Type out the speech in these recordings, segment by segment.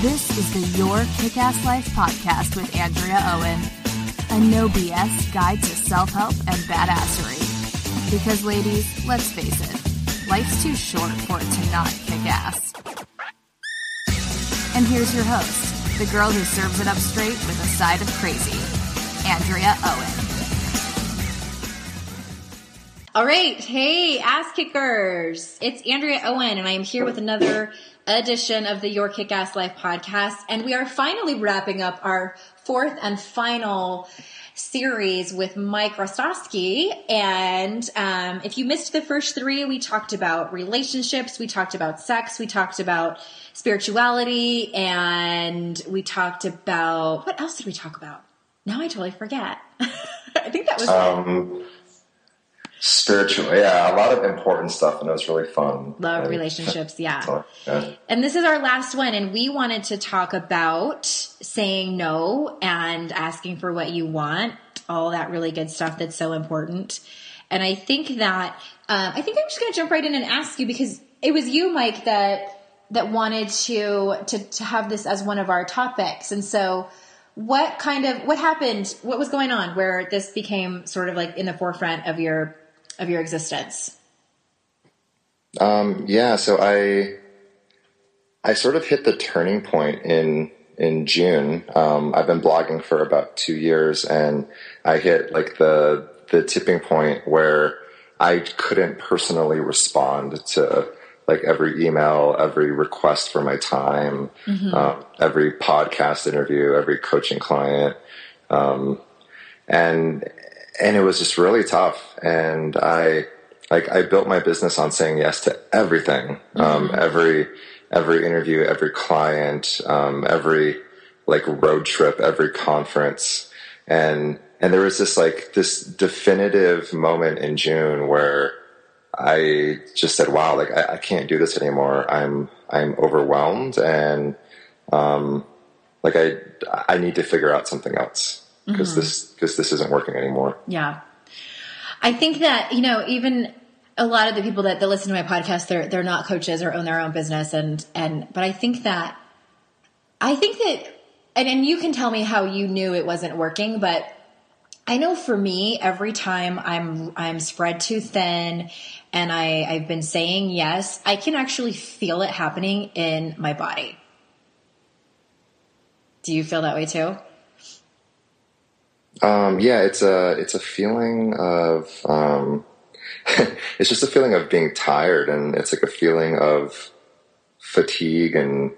This is the Your Kick Ass Life podcast with Andrea Owen, a no BS guide to self help and badassery. Because, ladies, let's face it, life's too short for it to not kick ass. And here's your host, the girl who serves it up straight with a side of crazy, Andrea Owen. All right. Hey, ass kickers. It's Andrea Owen, and I am here with another edition of the Your Kick Ass Life podcast. And we are finally wrapping up our fourth and final series with Mike Hrostoski. And um, if you missed the first three, we talked about relationships, we talked about sex, we talked about spirituality, and we talked about what else did we talk about? Now I totally forget. I think that was Um, spiritual, yeah, a lot of important stuff, and it was really fun. love And- relationships. Yeah. Yeah. And this is our last one, and we wanted to talk about saying no and asking for what you want, all that really good stuff that's so important. And I think that um, I think I'm just going to jump right in and ask you because it was you, Mike, that that wanted to to to have this as one of our topics. And so, what kind of what happened? What was going on where this became sort of like in the forefront of your of your existence? Um, yeah, so I I sort of hit the turning point in in June. Um, I've been blogging for about two years, and I hit like the the tipping point where I couldn't personally respond to like every email, every request for my time, um, every podcast interview, every coaching client, um, and and it was just really tough. And I like I built my business on saying yes to everything, um, every every interview, every client, um, every like road trip, every conference, and and there was this like this definitive moment in June where I just said, "Wow, like I, I can't do this anymore. I'm I'm overwhelmed, and um, like I I need to figure out something else because mm-hmm. this because this isn't working anymore." Yeah. I think that, you know, even a lot of the people that, that listen to my podcast, they're, they're not coaches or own their own business. And, and, but I think that, I think that, and, and you can tell me how you knew it wasn't working, but I know for me, every time I'm, I'm spread too thin and I, I've been saying yes, I can actually feel it happening in my body. Do you feel that way too? Um, yeah, it's a it's a feeling of um, it's just a feeling of being tired, and it's like a feeling of fatigue, and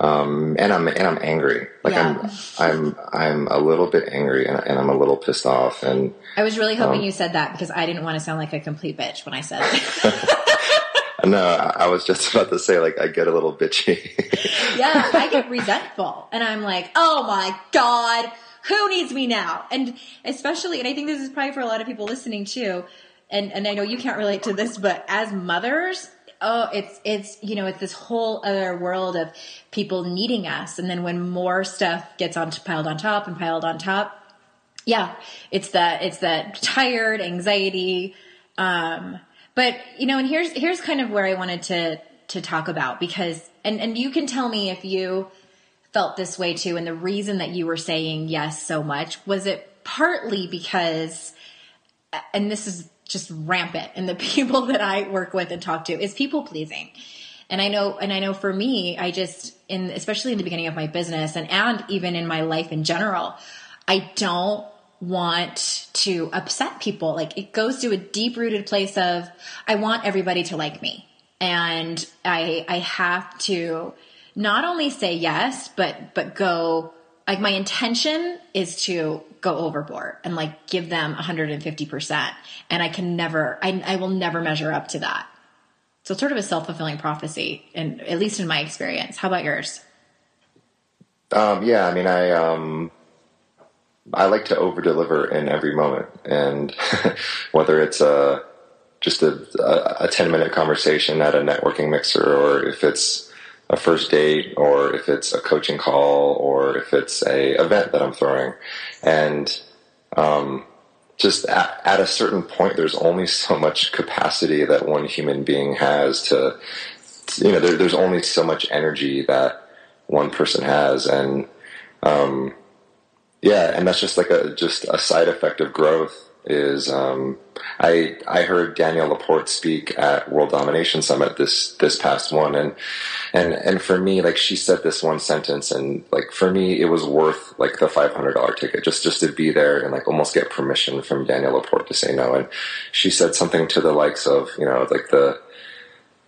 um, and I'm and I'm angry. Like Yeah. I'm I'm I'm a little bit angry, and, and I'm a little pissed off, and I was really hoping you said that because I didn't want to sound like a complete bitch when I said it. no, I was just about to say like I get a little bitchy. yeah, I get resentful and I'm like, oh my God, who needs me now? And especially, and I think this is probably for a lot of people listening too. And, and I know you can't relate to this, but as mothers, oh, it's, it's, you know, it's this whole other world of people needing us. And then when more stuff gets on piled on top and piled on top, yeah, it's that, it's that tired anxiety. Um, but you know, and here's, here's kind of where I wanted to, to talk about because, and, and you can tell me if you felt this way too. And the reason that you were saying yes so much, was it partly because, and this is just rampant in the people that I work with and talk to is people pleasing. And I know, and I know for me, I just, in, especially in the beginning of my business and, and even in my life in general, I don't want to upset people. Like it goes to a deep rooted place of, I want everybody to like me. And I, I have to not only say yes, but, but go, like my intention is to go overboard and like give them 150%. And I can never, I, I will never measure up to that. So it's sort of a self-fulfilling prophecy, and at least in my experience. How about yours? Um, yeah, I mean, I, um, I like to over deliver in every moment, and whether it's a just a, a, 10 minute conversation at a networking mixer, or if it's a first date, or if it's a coaching call, or if it's a event that I'm throwing, and um, just at, at, a certain point, there's only so much capacity that one human being has to, you know, there, there's only so much energy that one person has, and um, yeah, and that's just like a just a side effect of growth. Is um, I I heard Danielle LaPorte speak at World Domination Summit this this past one, and and and for me, like she said this one sentence, and like for me, it was worth like the five hundred dollar ticket just just to be there and like almost get permission from Danielle LaPorte to say no. And she said something to the likes of you know like the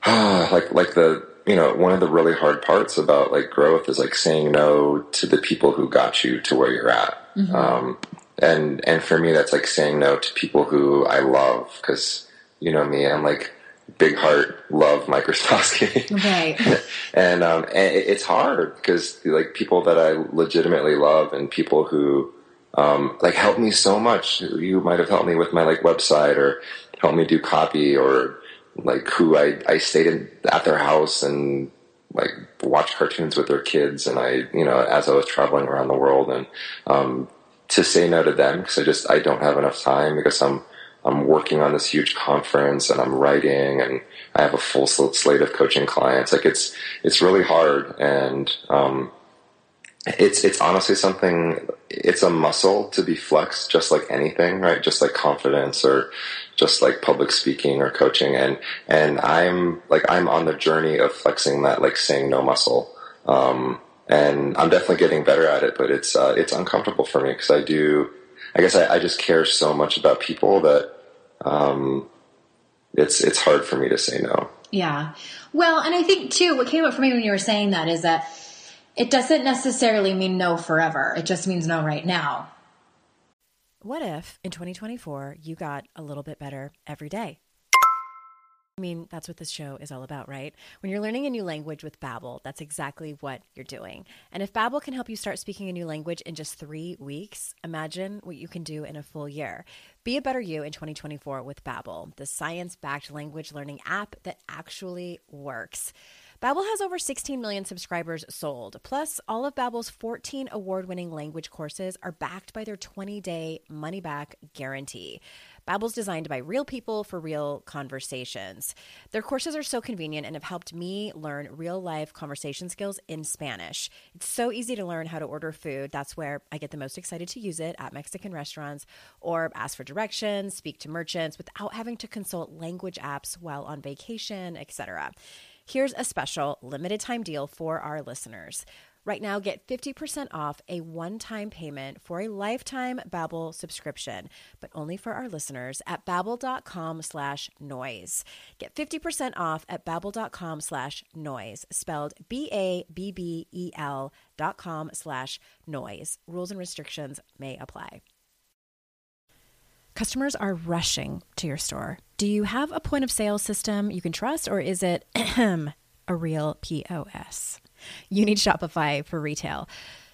ah, like like the you know, one of the really hard parts about like growth is like saying no to the people who got you to where you're at. Mm-hmm. Um, and, and for me, that's like saying no to people who I love because, you know me, I'm like big heart, love Mike Hrostoski. Right. and, um, and it's hard because like people that I legitimately love and people who, um, like help me so much. You might have helped me with my like website or helped me do copy or like who I, I stayed in, at their house and like watched cartoons with their kids. And I, you know, as I was traveling around the world and, um, to say no to them because I just, I don't have enough time because I'm, I'm working on this huge conference and I'm writing and I have a full slate of coaching clients. Like it's, it's really hard. And, um, it's it's honestly something it's a muscle to be flexed just like anything right just like confidence or just like public speaking or coaching and and i'm like i'm on the journey of flexing that like saying no muscle um, and i'm definitely getting better at it but it's uh, it's uncomfortable for me because i do i guess I, I, just care so much about people that um, it's it's hard for me to say no yeah well and i think too what came up for me when you were saying that is that it doesn't necessarily mean no forever. It just means no right now. What if in 2024 you got a little bit better every day? I mean, that's what this show is all about, right? When you're learning a new language with Babbel, that's exactly what you're doing. And if Babbel can help you start speaking a new language in just 3 weeks, imagine what you can do in a full year. Be a better you in 2024 with Babbel, the science-backed language learning app that actually works. Babbel has over 16 million subscribers sold. Plus, all of Babbel's 14 award-winning language courses are backed by their 20-day money-back guarantee. Babbel's designed by real people for real conversations. Their courses are so convenient and have helped me learn real-life conversation skills in Spanish. It's so easy to learn how to order food. That's where I get the most excited to use it at Mexican restaurants or ask for directions, speak to merchants without having to consult language apps while on vacation, etc. Here's a special limited time deal for our listeners. Right now, get 50% off a one-time payment for a lifetime Babbel subscription, but only for our listeners at babbel.com slash noise. Get 50% off at babbel.com slash noise, spelled B-A-B-B-E-L dot com slash noise. Rules and restrictions may apply. Customers are rushing to your store. Do you have a point of sale system you can trust, or is it a real POS? You need Shopify for retail.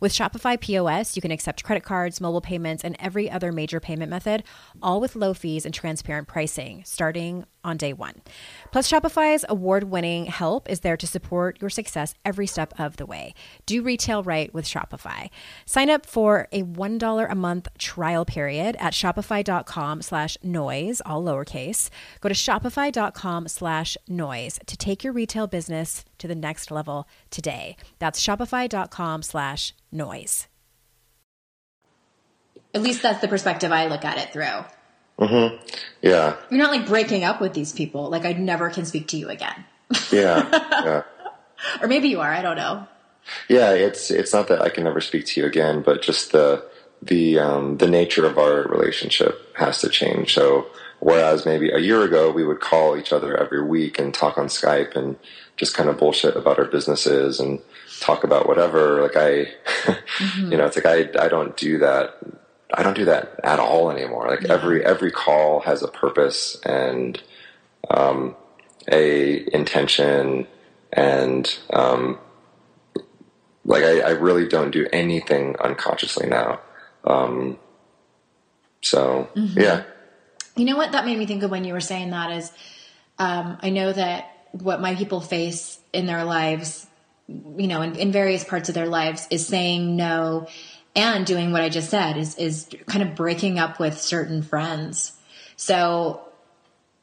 With Shopify POS, you can accept credit cards, mobile payments, and every other major payment method, all with low fees and transparent pricing, starting on day one. Plus, Shopify's award winning help is there to support your success every step of the way. Do retail right with Shopify. Sign up for a $1 a month trial period at shopify.com slash noise, all lowercase. Go to shopify.com slash noise to take your retail business to the next level today. That's shopify.com slash noise. At least that's the perspective I look at it through. Mm-hmm. Yeah. You're not like breaking up with these people. Like I never can speak to you again. yeah. Yeah. or maybe you are. I don't know. Yeah. It's, it's not that I can never speak to you again, but just the, the um, the nature of our relationship has to change. So whereas maybe a year ago we would call each other every week and talk on Skype and just kind of bullshit about our businesses and talk about whatever. Like I, mm-hmm. you know, it's like I I don't do that. I don't do that at all anymore. Like yeah. every every call has a purpose and um, a intention and um, like I, I, really don't do anything unconsciously now. Um, so mm-hmm. yeah. You know what that made me think of when you were saying that is, um, I know that what my people face in their lives, you know, in, in various parts of their lives, is saying no and doing what I just said is is kind of breaking up with certain friends. So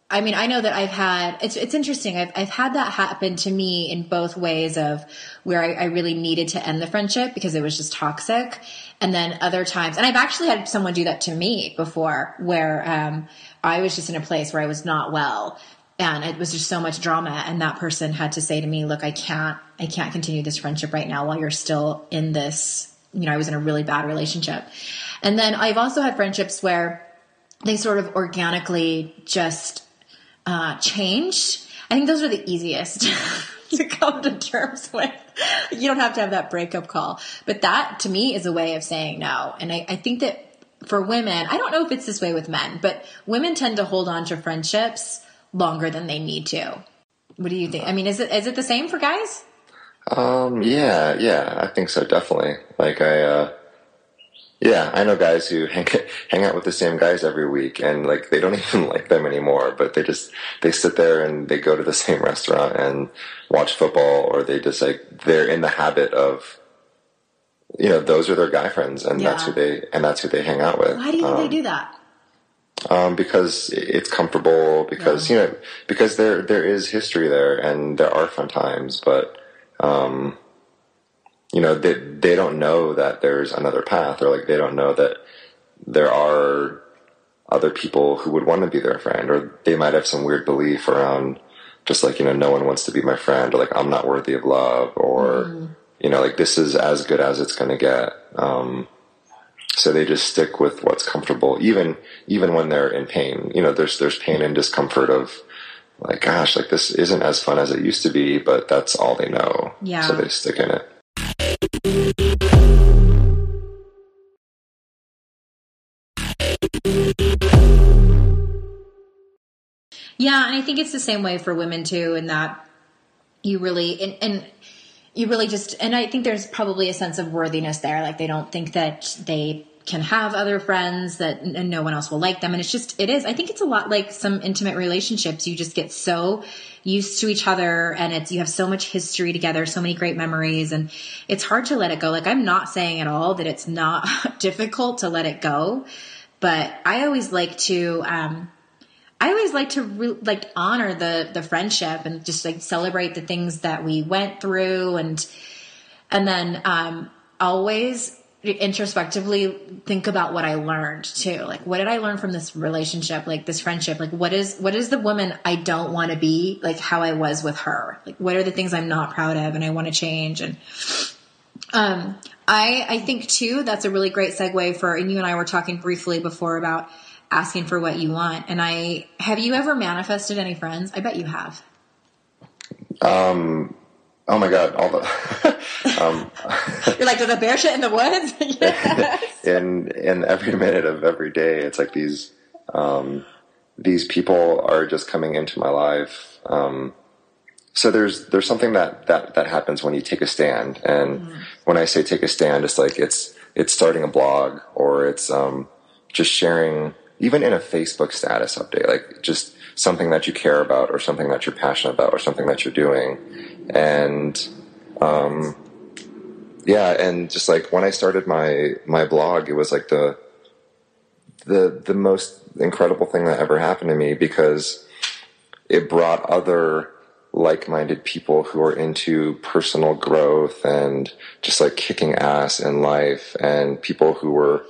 I mean, I know that I've had it's it's interesting. I've I've had that happen to me in both ways of where I, I, really needed to end the friendship because it was just toxic, and then other times, and I've actually had someone do that to me before, where um, I was just in a place where I was not well, and it was just so much drama, and that person had to say to me, "Look, I can't I can't continue this friendship right now while you're still in this." You know, I was in a really bad relationship, and then I've also had friendships where they sort of organically just uh, changed. I think those are the easiest to come to terms with. You don't have to have that breakup call. But that to me is a way of saying no. And I, I think that for women, I don't know if it's this way with men, but women tend to hold on to friendships longer than they need to. What do you think? I mean, is it is it the same for guys? Um, yeah, yeah, I think so, definitely. Like I, uh, yeah, I know guys who hang hang out with the same guys every week, and like they don't even like them anymore. But they just they sit there and they go to the same restaurant and watch football, or they just like they're in the habit of, you know, those are their guy friends, and yeah. that's who they and that's who they hang out with. Why do you think um, they do that? Um, because it's comfortable. Because yeah. you know, because there there is history there, and there are fun times, but. Um, you know, they, they don't know that there's another path or like they don't know that there are other people who would want to be their friend or they might have some weird belief around just like, you know, no one wants to be my friend or like I'm not worthy of love or, mm. you know, like this is as good as it's going to get. Um, so they just stick with what's comfortable, even, even when they're in pain. You know, there's, there's pain and discomfort of like, gosh, like this isn't as fun as it used to be, but that's all they know. Yeah. So they stick in it. Yeah, and I think it's the same way for women too, in that you really and, and you really just and I think there's probably a sense of worthiness there. Like they don't think that they can have other friends that and no one else will like them. And it's just it is i think it's a lot like some intimate relationships. You just get so used to each other and it's you have so much history together so many great memories and it's hard to let it go. Like i'm not saying at all that it's not difficult to let it go but i always like to um I always like to re- like honor the the friendship and just like celebrate the things that we went through and and then um always introspectively think about what I learned too. Like, what did I learn from this relationship, like this friendship? Like, what is, what is the woman I don't want to be, like how I was with her? Like, what are the things I'm not proud of and I want to change? And, um, I, I think too, that's a really great segue for, and you and I were talking briefly before about asking for what you want. And I, have you ever manifested any friends? I bet you have. Um, Oh my god! All the um, you're like, the bear shit in the woods? yes. in in every minute of every day, it's like these um, these people are just coming into my life. Um, so there's there's something that that that happens when you take a stand, and mm. when I say take a stand, it's like it's it's starting a blog or it's um, just sharing, even in a Facebook status update, like just something that you care about or something that you're passionate about or something that you're doing. And um, yeah, and just like when I started my my blog, it was like the the the most incredible thing that ever happened to me because it brought other like-minded people who are into personal growth and just like kicking ass in life and people who were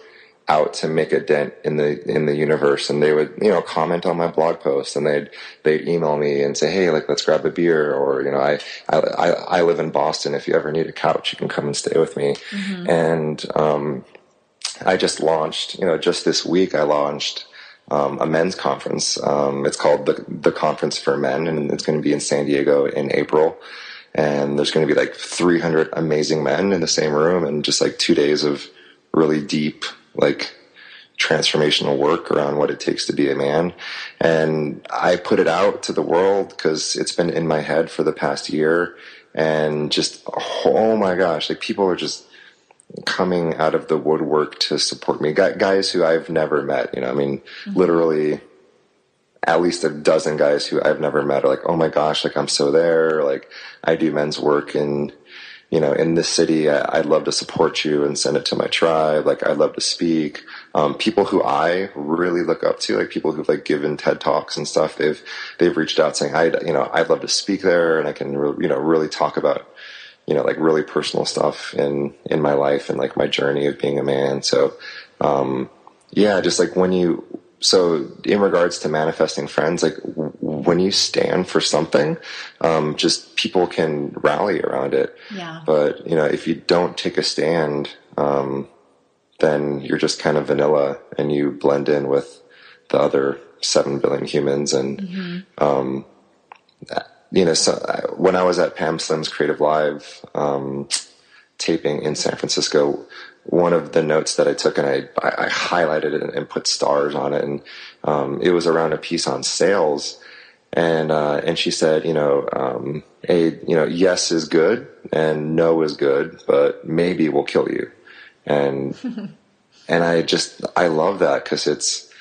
out to make a dent in the in the universe and they would you know comment on my blog posts and they'd they'd email me and say hey like let's grab a beer or you know I I I live in Boston if you ever need a couch you can come and stay with me mm-hmm. and um I just launched, you know, just this week I launched um, a men's conference. Um, it's called the the Conference for Men, and it's going to be in San Diego in April. And there's going to be like 300 amazing men in the same room, and just like two days of really deep, like transformational work around what it takes to be a man. And I put it out to the world because it's been in my head for the past year. And just, oh my gosh, like people are just coming out of the woodwork to support me. Guys who I've never met, you know, I mean, mm-hmm. literally at least a dozen guys who I've never met are like, oh my gosh, like I'm so there. Like I do men's work in, you know, in this city. I, would love to support you and send it to my tribe. Like I'd love to speak. Um, people who I really look up to, like people who've like given TED talks and stuff, they've, they've reached out saying, I, you know, I'd love to speak there and I can, re- you know, really talk about, you know, like really personal stuff in, in my life and like my journey of being a man. So, um, yeah, just like when you, so in regards to manifesting friends, like when you stand for something, um, just people can rally around it. Yeah. But, you know, if you don't take a stand, um, then you're just kind of vanilla and you blend in with the other 7 billion humans. And, mm-hmm. um, you know, so I, when I was at Pam Slim's Creative Live um, taping in San Francisco, one of the notes that I took and I, I, I highlighted it and, put stars on it, and um, it was around a piece on sales. And uh, and she said, you know, um, a you know, yes is good and no is good, but maybe will kill you. And and I just I love that because it's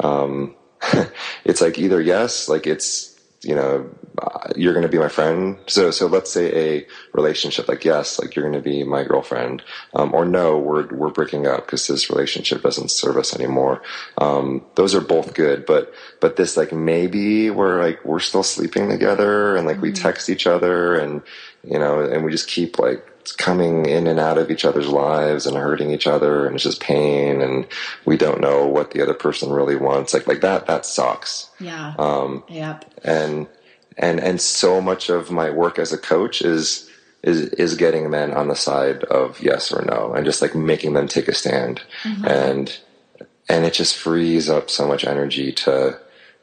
um, it's like either yes, like it's you know, uh, you're going to be my friend. So, so let's say a relationship like yes, like you're going to be my girlfriend, um, or no, we're we're breaking up because this relationship doesn't serve us anymore. Um, those are both good, but but this like maybe we're like we're still sleeping together and like mm-hmm. we text each other and you know, and we just keep like coming in and out of each other's lives and hurting each other and it's just pain and we don't know what the other person really wants. Like like that that sucks. Yeah. Um yep. and and and so much of my work as a coach is is is getting men on the side of yes or no and just like making them take a stand. Mm-hmm. and and it just frees up so much energy to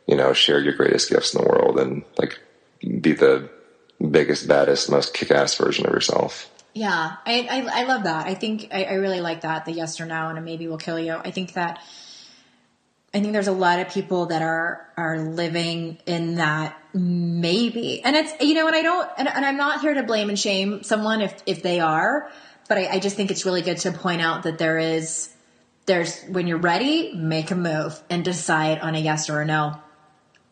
you know share your greatest gifts in the world and like be the biggest baddest most kick-ass version of yourself yeah, I, I, I love that. I think I, I, really like that. The yes or no, and a maybe will kill you. I think that I think there's a lot of people that are are living in that maybe, and it's you know, and I don't, and, and I'm not here to blame and shame someone if if they are, but I, I just think it's really good to point out that there is there's when you're ready, make a move and decide on a yes or a no.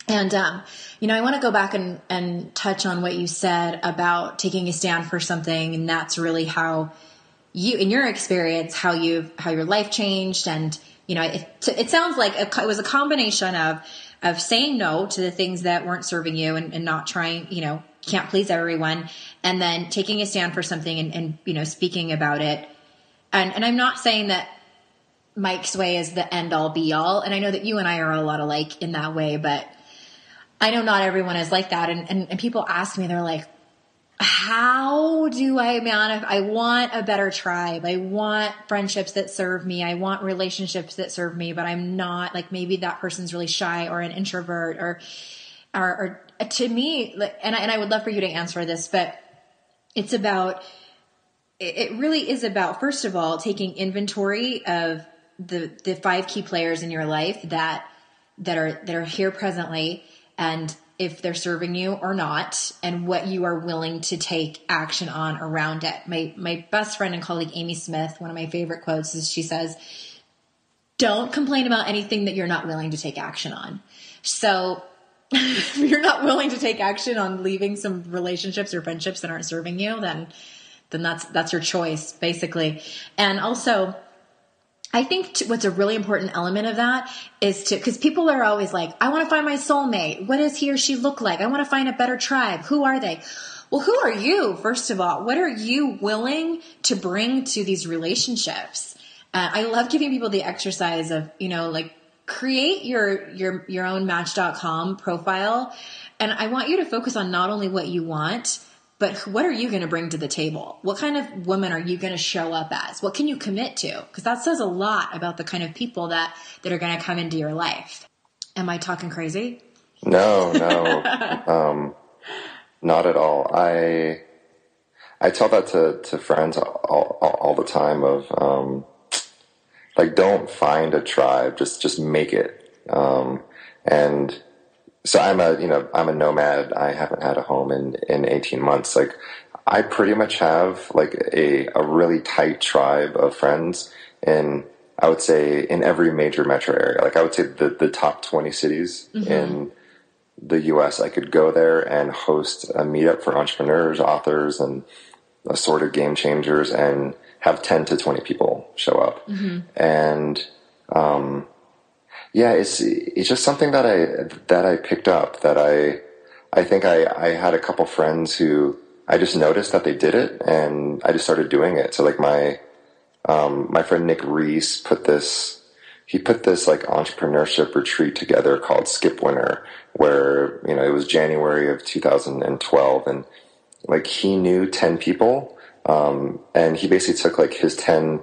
And, um, you know, I want to go back and, and touch on what you said about taking a stand for something. And that's really how you, in your experience, how you, how your life changed. And, you know, it, it sounds like it was a combination of, of saying no to the things that weren't serving you and, and not trying, you know, can't please everyone. And then taking a stand for something and, and you know, speaking about it. And, and I'm not saying that Mike's way is the end all be all. And I know that you and I are a lot alike in that way, but I know not everyone is like that. And, and, and people ask me, they're like, how do I man I want a better tribe. I want friendships that serve me. I want relationships that serve me, but I'm not like maybe that person's really shy or an introvert or or, or to me and I, and I would love for you to answer this, but it's about it really is about first of all taking inventory of the the five key players in your life that that are that are here presently and if they're serving you or not and what you are willing to take action on around it. My my best friend and colleague Amy Smith, one of my favorite quotes is she says, "Don't complain about anything that you're not willing to take action on." So if you're not willing to take action on leaving some relationships or friendships that aren't serving you, then then that's that's your choice basically. And also I think what's a really important element of that is to, because people are always like, I want to find my soulmate. What does he or she look like? I want to find a better tribe. Who are they? Well, who are you, first of all? What are you willing to bring to these relationships? Uh, I love giving people the exercise of, you know, like create your, your, your own match.com profile. And I want you to focus on not only what you want, but what are you going to bring to the table? What kind of woman are you going to show up as? What can you commit to? Because that says a lot about the kind of people that that are going to come into your life. Am I talking crazy? No, no, um, not at all. I I tell that to to friends all, all, all the time. Of um, like, don't find a tribe. Just just make it. Um, and so I'm a you know I'm a nomad. I haven't had a home in in 18 months. Like I pretty much have like a a really tight tribe of friends in I would say in every major metro area. Like I would say the the top 20 cities mm-hmm. in the U.S. I could go there and host a meetup for entrepreneurs, authors, and assorted game changers, and have 10 to 20 people show up. Mm-hmm. And um, yeah, it's it's just something that I that I picked up that I I think I I had a couple friends who I just noticed that they did it and I just started doing it. So like my um, my friend Nick Reese put this he put this like entrepreneurship retreat together called Skip Winter where you know it was January of 2012 and like he knew 10 people um, and he basically took like his 10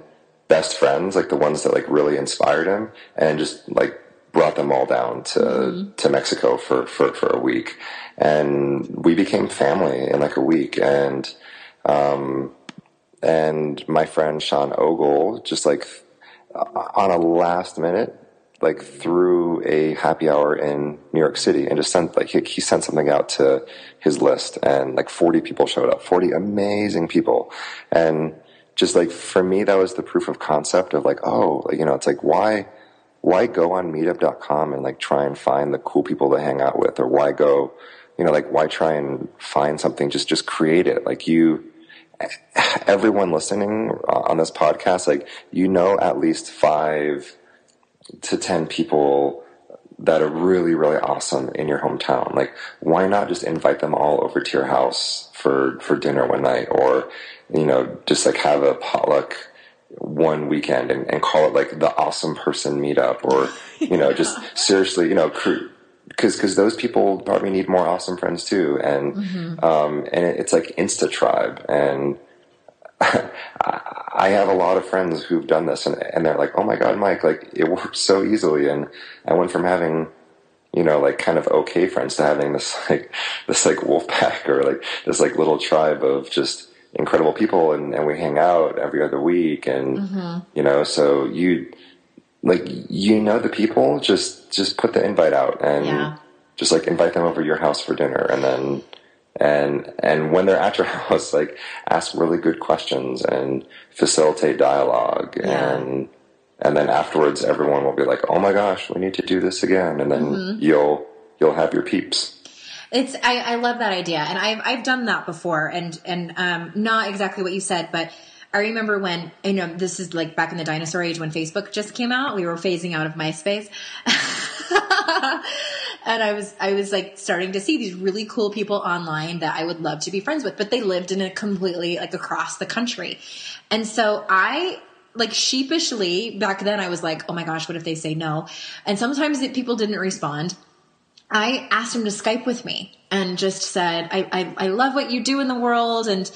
best friends like the ones that like really inspired him and just like brought them all down to mm-hmm. to Mexico for, for for a week, and we became family in like a week. And um, and my friend Sean Ogle just like on a last minute like threw a happy hour in New York City and just sent like he, he, sent something out to his list and like 40 people showed up 40 amazing people and just like for me that was the proof of concept of like oh you know it's like why why go on meetup.com and like try and find the cool people to hang out with? Or why go you know like why try and find something? Just just create it. Like you everyone listening on this podcast like you know at least 5 to 10 people that are really really awesome in your hometown. Like why not just invite them all over to your house for for dinner one night? Or you know just like have a potluck one weekend and, and call it like the awesome person meetup or you know just seriously you know because because those people probably need more awesome friends too. And mm-hmm. um, and it's like insta tribe. And I have a lot of friends who've done this and, and they're like oh my god Mike like it works so easily. And I went from having you know, like kind of okay friends to having this like this like wolf pack or like this like little tribe of just incredible people and, and we hang out every other week and mm-hmm. you know so you like you know the people just just put the invite out and yeah. just like invite them over your house for dinner and then and and when they're at your house like ask really good questions and facilitate dialogue yeah. and and then afterwards everyone will be like oh my gosh we need to do this again and then mm-hmm. you'll you'll have your peeps it's I, I love that idea, and I've I've done that before, and and um, not exactly what you said, but I remember when you know this is like back in the dinosaur age when Facebook just came out. We were phasing out of MySpace. and I was I was like starting to see these really cool people online that I would love to be friends with, but they lived in a completely like across the country. And so I like sheepishly back then I was like, "Oh my gosh, what if they say no?" And sometimes it, people didn't respond. I asked him to Skype with me and just said, I, I, I love what you do in the world. And,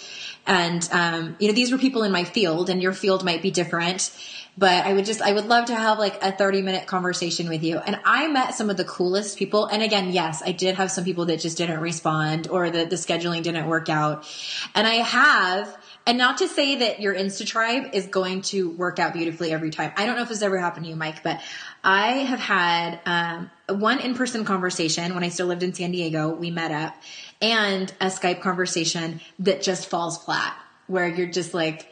and, um, you know, these were people in my field and your field might be different, but I would just, I would love to have like a 30 minute conversation with you. And I met some of the coolest people. And again, yes, I did have some people that just didn't respond or the, the scheduling didn't work out. And I have, and not to say that your Insta tribe is going to work out beautifully every time. I don't know if this ever happened to you, Mike, but I have had um, one in person conversation when I still lived in San Diego. We met up, and a Skype conversation that just falls flat, where you're just like,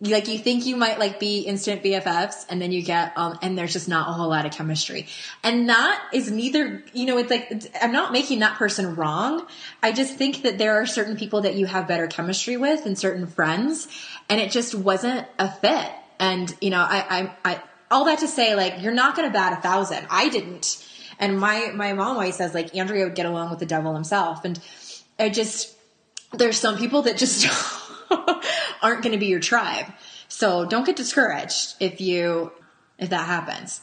like you think you might like be instant BFFs and then you get um and there's just not a whole lot of chemistry. And that is neither, you know, it's like I'm not making that person wrong. I just think that there are certain people that you have better chemistry with and certain friends and it just wasn't a fit. And you know, I I, I all that to say like you're not going to bat a thousand. I didn't. And my my mom always says like Andrea would get along with the devil himself and I just there's some people that just aren't going to be your tribe. So don't get discouraged if you if that happens.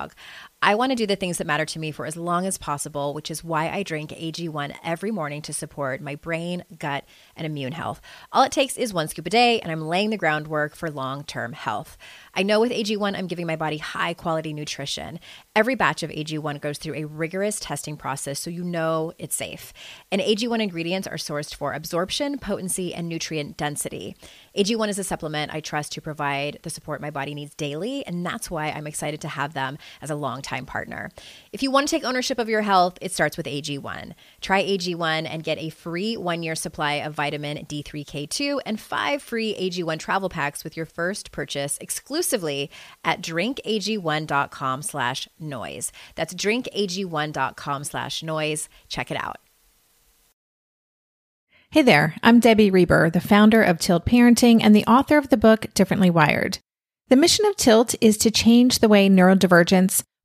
dog. I want to do the things that matter to me for as long as possible, which is why I drink AG1 every morning to support my brain, gut, and immune health. All it takes is one scoop a day, and I'm laying the groundwork for long term health. I know with AG1, I'm giving my body high quality nutrition. Every batch of AG1 goes through a rigorous testing process so you know it's safe. And AG1 ingredients are sourced for absorption, potency, and nutrient density. AG1 is a supplement I trust to provide the support my body needs daily, and that's why I'm excited to have them as a long-time partner. If you want to take ownership of your health, it starts with AG1. Try AG1 and get a free one year supply of vitamin D3K2 and five free AG1 travel packs with your first purchase exclusively exclusively at drinkag1.com slash noise. That's drinkag1.com slash noise. Check it out. Hey there, I'm Debbie Reber, the founder of Tilt Parenting and the author of the book Differently Wired. The mission of Tilt is to change the way neurodivergence,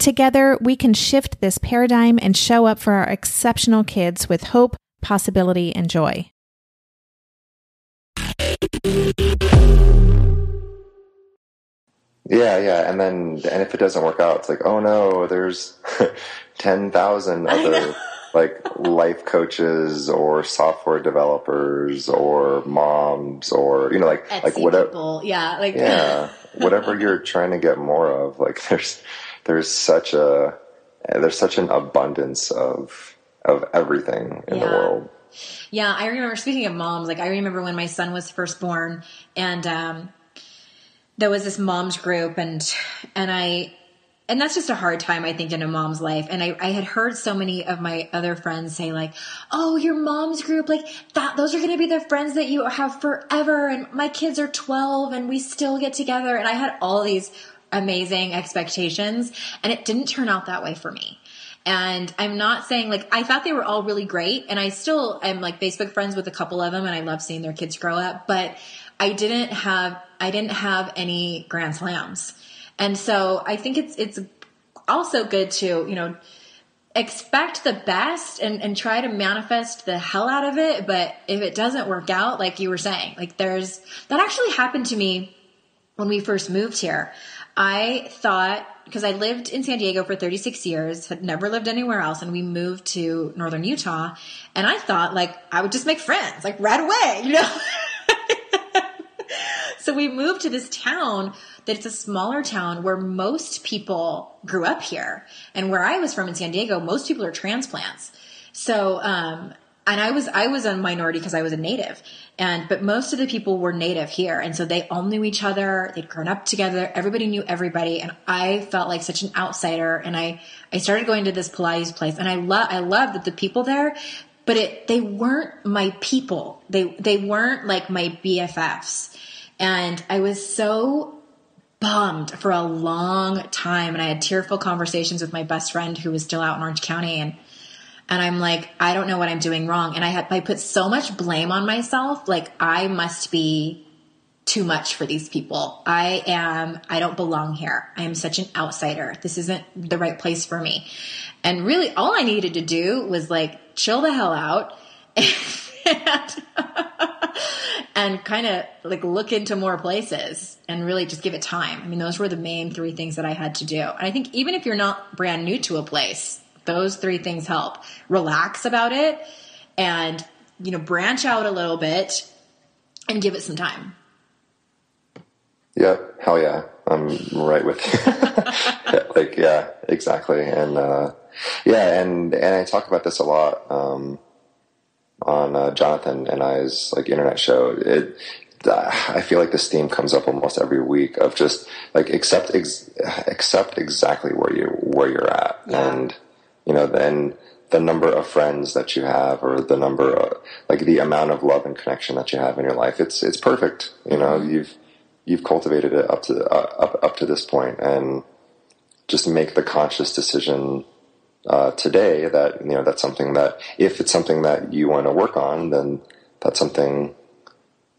Together, we can shift this paradigm and show up for our exceptional kids with hope, possibility, and joy. Yeah, yeah, and then and if it doesn't work out, it's like, oh no, there's ten thousand other like life coaches or software developers or moms or you know like Etsy like whatever. people. Yeah, like Yeah, whatever you're trying to get more of, like there's there's such a there's such an abundance of of everything in the world. Yeah, I remember speaking of moms, like I remember when my son was first born and um there was this moms group and and I and that's just a hard time I think in a mom's life. And I, I had heard so many of my other friends say like, "Oh, your mom's group, like that those are going to be the friends that you have forever and my kids are 12 and we still get together." And I had all these amazing expectations and it didn't turn out that way for me. And I'm not saying like I thought they were all really great, and I still am like Facebook friends with a couple of them, and I love seeing their kids grow up. But I didn't have I didn't have any grand slams, and so I think it's it's also good to you know expect the best and, and try to manifest the hell out of it. But if it doesn't work out, like you were saying, like there's that actually happened to me when we first moved here. I thought because I lived in San Diego for 36 years, had never lived anywhere else, and we moved to northern Utah, and I thought like I would just make friends like right away, you know. so we moved to this town that it's a smaller town where most people grew up here, and where I was from in San Diego, most people are transplants. So, um, and I was I was a minority because I was a native, and but most of the people were native here, and so they all knew each other. They'd grown up together. Everybody knew everybody, and I felt like such an outsider. And I I started going to this Pilates place, and I love I love that the people there, but it they weren't my people. They they weren't like my BFFs, and I was so bummed for a long time and I had tearful conversations with my best friend who was still out in Orange County and and I'm like I don't know what I'm doing wrong and I had I put so much blame on myself like I must be too much for these people. I am, I don't belong here. I am such an outsider. This isn't the right place for me. And really all I needed to do was like chill the hell out and, and kind of like look into more places and really just give it time. I mean, those were the main three things that I had to do. And I think even if you're not brand new to a place, those three things help. Relax about it and, you know, branch out a little bit and give it some time. Yep. Hell yeah. I'm right with you. like, yeah, exactly. And, uh, yeah, and, and I talk about this a lot, um, on, uh, Jonathan and I's like internet show. It, uh, I feel like this theme comes up almost every week of just like accept, ex- accept exactly where you, where you're at. Yeah. And, you know, then, the number of friends that you have or the number of, like the amount of love and connection that you have in your life it's it's perfect. You know you've you've cultivated it up to uh, up up to this point. And just make the conscious decision uh, today that you know that's something that if it's something that you want to work on then that's something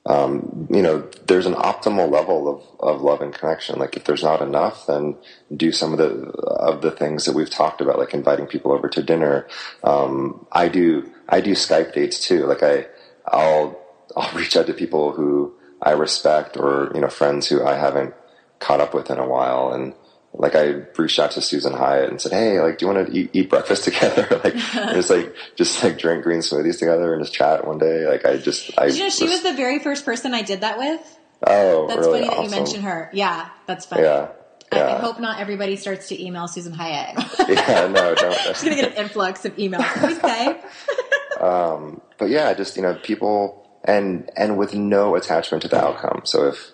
um, you know there's an optimal level of, of love and connection. Like if there's not enough then do some of the of the things that we've talked about like inviting people over to dinner. Um, i do i do skype dates too. Like i i'll i'll reach out to people who i respect or you know friends who i haven't caught up with in a while. And like I reached out to Susan Hyatt and said, "Hey, like, do you want to eat, eat breakfast together? like, just like just like drink green smoothies together and just chat one day." Like, I just, I Did you know she was the very first person I did that with? oh, That's really funny that you mentioned her. Yeah, that's funny. Yeah, I, I hope not everybody starts to email Susan Hyatt. yeah. No, don't. She's gonna get an influx of emails. Please pay. Um, but yeah, just you know, people and and with no attachment to the outcome. So if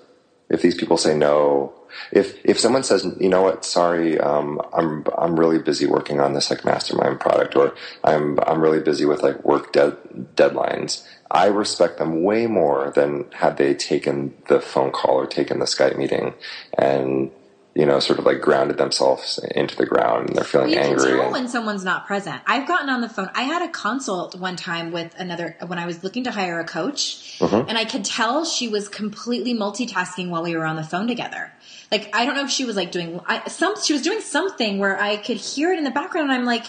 if these people say no, if if someone says, you know what, sorry, um, I'm I'm really busy working on this like mastermind product, or I'm I'm really busy with like work dead deadlines. I respect them way more than had they taken the phone call or taken the Skype meeting and you know sort of like grounded themselves into the ground and they're feeling You can angry. tell and, when someone's not present. I've gotten on the phone. I had a consult one time with another when I was looking to hire a coach, Mm-hmm. and I could tell she was completely multitasking while we were on the phone together. Like I don't know if she was like doing I, some. She was doing something where I could hear it in the background, and I'm like,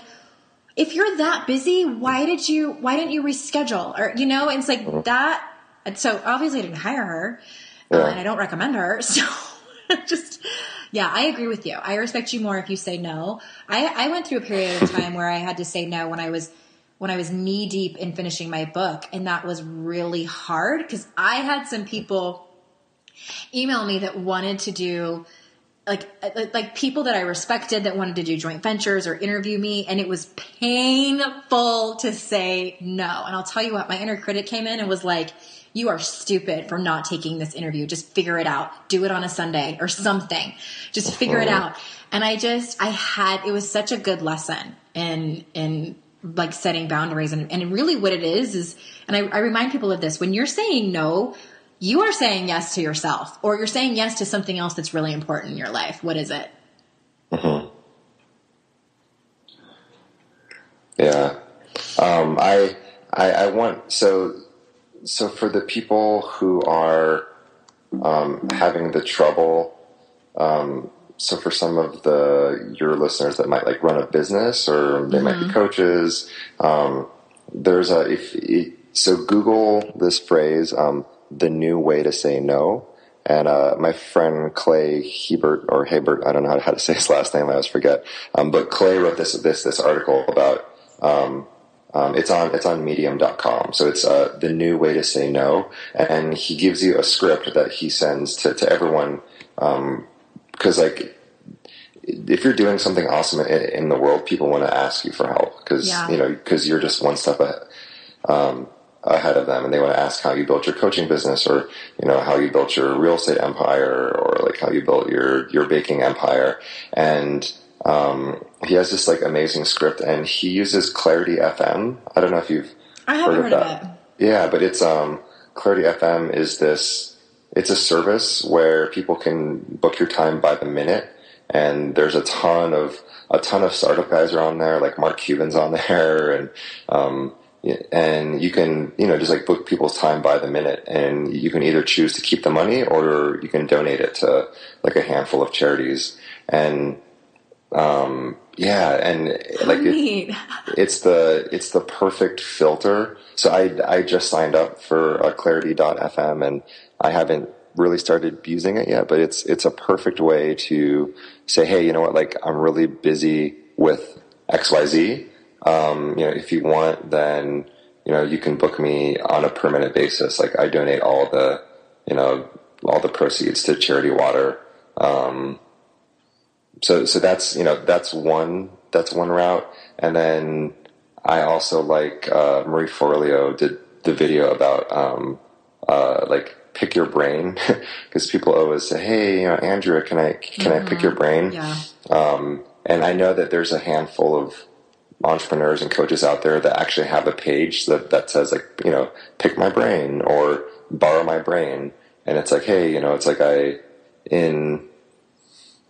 if you're that busy, why did you? Why didn't you reschedule? Or you know, and it's like Mm-hmm. that. So obviously, I didn't hire her, uh, and I don't recommend her. So just yeah, I agree with you. I respect you more if you say no. I, I went through a period of time where I had to say no when I was when I was knee deep in finishing my book, and that was really hard because I had some people email me that wanted to do like like- people that I respected that wanted to do joint ventures or interview me, and it was painful to say no. And I'll tell you what, my inner critic came in and was like, "You are stupid for not taking this interview. Just figure it out. Do it on a Sunday or something. Just figure it uh-huh. out." And I just I had it was such a good lesson in in like setting boundaries and, and really what it is is and I, I remind people of this when you're saying no you are saying yes to yourself or you're saying yes to something else that's really important in your life. What is it? Yeah. Um, I, I, I want, so, so for the people who are, um, having the trouble, um, so for some of the, your listeners that might like run a business or they might be coaches, um, there's a, if, it, so Google this phrase, um, the new way to say no. And uh, my friend Clay Hebert or Hebert, I don't know how to say his last name. I always forget. Um, but Clay wrote this this this article about um, um, it's on it's on Medium.com. So it's uh, the new way to say no, and he gives you a script that he sends to to everyone because like if you're doing something awesome in, in the world, people want to ask you for help because Yeah. you know because you're just one step ahead ahead of them and they want to ask how you built your coaching business or you know how you built your real estate empire or like how you built your your baking empire. And um, he has this like amazing script and he uses clarity fm i don't know if you've i haven't heard, of, that. it. Yeah but it's um clarity fm is this it's a service where people can book your time by the minute and there's a ton of a ton of startup guys are on there like mark cuban's on there and um and you can, you know, just like book people's time by the minute, and you can either choose to keep the money or you can donate it to like a handful of charities. And um, yeah, and like it, it's the it's the perfect filter. So I I just signed up for uh, Clarity.fm, and I haven't really started using it yet, but it's it's a perfect way to say, hey, you know what, like I'm really busy with X Y Z um, you know, if you want, then, you know, you can book me on a permanent basis. Like I donate all the, you know, all the proceeds to charity water. Um, so, so that's, you know, that's one, that's one route. And then I also like, uh, Marie Forleo did the video about, um, uh, like pick your brain because people always say, Hey, you know, Andrea, can I, can mm-hmm. I pick your brain? Yeah. Um, and I know that there's a handful of entrepreneurs and coaches out there that actually have a page that, that says like, you know, pick my brain or borrow my brain. And it's like, hey, you know, it's like I, in,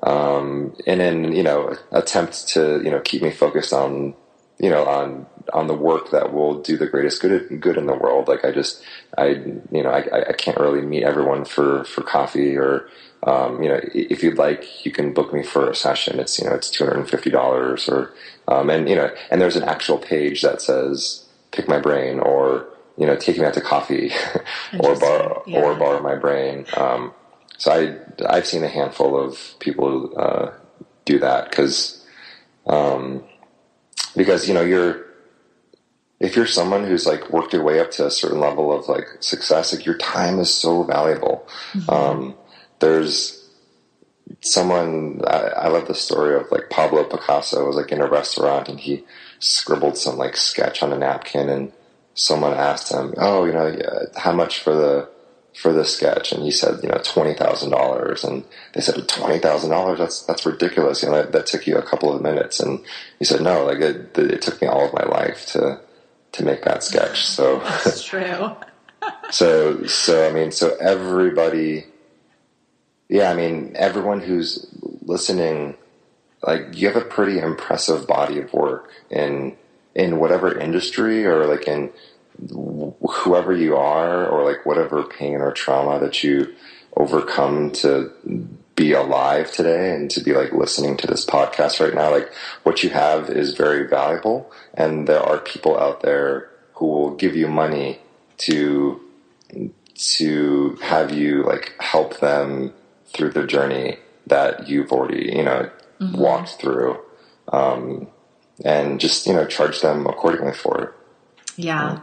um, in an, you know, attempt to, you know, keep me focused on, you know, on, on the work that will do the greatest good, good in the world. Like I just, I, you know, I, I can't really meet everyone for, for coffee or, um, you know, if you'd like, you can book me for a session. It's, you know, it's $250 or, um, and, you know, and there's an actual page that says, pick my brain or, you know, take me out to coffee or borrow, yeah. or borrow my brain. Um, so I, I've seen a handful of people, uh, do that because, um, because, you know, you're, if you're someone who's like worked your way up to a certain level of like success, like your time is so valuable. Mm-hmm. There's someone I, I, love the story of like Pablo Picasso was like in a restaurant and he scribbled some like sketch on a napkin and someone asked him, "Oh, you know, how much for the for the sketch?" And he said, "You know, twenty thousand dollars." And they said, twenty thousand dollars? That's that's ridiculous. You know, that, that, took you a couple of minutes." And he said, "No, like it, it took me all of my life to to make that sketch." So that's true. so so I mean, so everybody yeah, I mean, everyone who's listening, like, you have a pretty impressive body of work in in whatever industry or like in whoever you are or like whatever pain or trauma that you overcome to be alive today and to be like listening to this podcast right now. Like what you have is very valuable and there are people out there who will give you money to to have you like help them through the journey that you've already, you know, mm-hmm. walked through. Um, and just, you know, charge them accordingly for it. Yeah.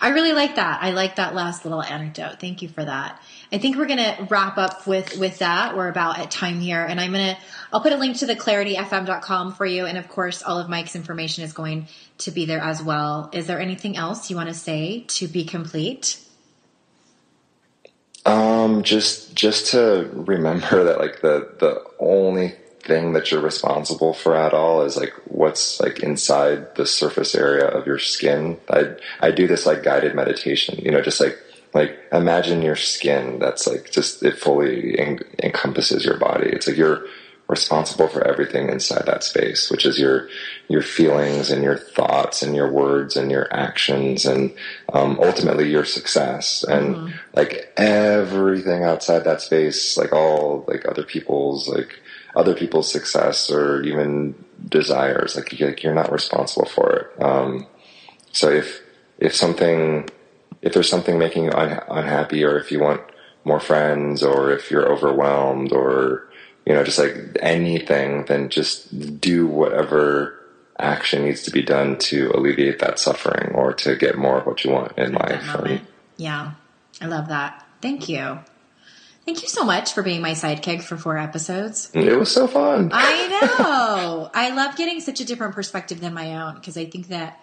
I really like that. I like that last little anecdote. Thank you for that. I think we're going to wrap up with, with that. We're about at time here and I'm going to, I'll put a link to the clarityfm.com for you. And of course, all of Mike's information is going to be there as well. Is there anything else you want to say to be complete? Um, just just to remember that like the the only thing that you're responsible for at all is like what's like inside the surface area of your skin. I I do this like guided meditation, you know, just like like imagine your skin that's like just it fully en- encompasses your body. It's like you're responsible for everything inside that space, which is your your feelings and your thoughts and your words and your actions and um, ultimately your success and mm-hmm. like everything outside that space, like all like other people's like other people's success or even desires, like, like you're not responsible for it. Um, so if if something if there's something making you un- unhappy or if you want more friends or if you're overwhelmed or you know, just like anything, then just do whatever action needs to be done to alleviate that suffering or to get more of what you want in life. And, yeah, I love that. Thank you. Thank you so much for being my sidekick for four episodes. It was so fun. I know. I love getting such a different perspective than my own because I think that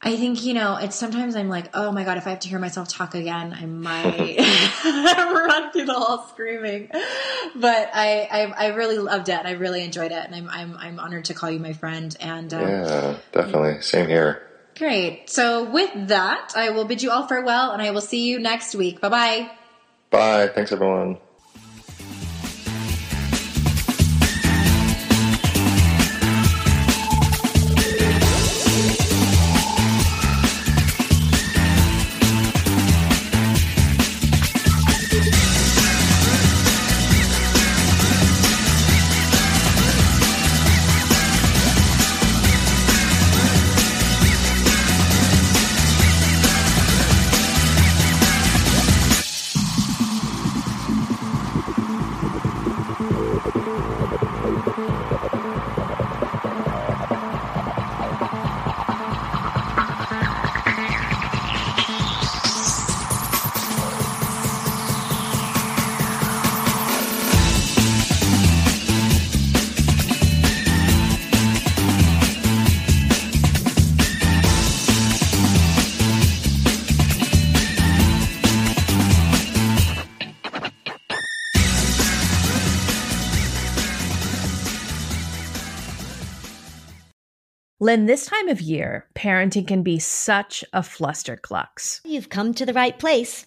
I think, you know, it's sometimes I'm like, oh my God, if I have to hear myself talk again, I might run through the hall screaming. But I, I, I, really loved it. And I really enjoyed it. And I'm, I'm, I'm honored to call you my friend. And, um, yeah, definitely. Same here. Great. So with that, I will bid you all farewell and I will see you next week. Bye bye. Bye. Thanks everyone. Lynn, this time of year, parenting can be such a flusterclux. You've come to the right place.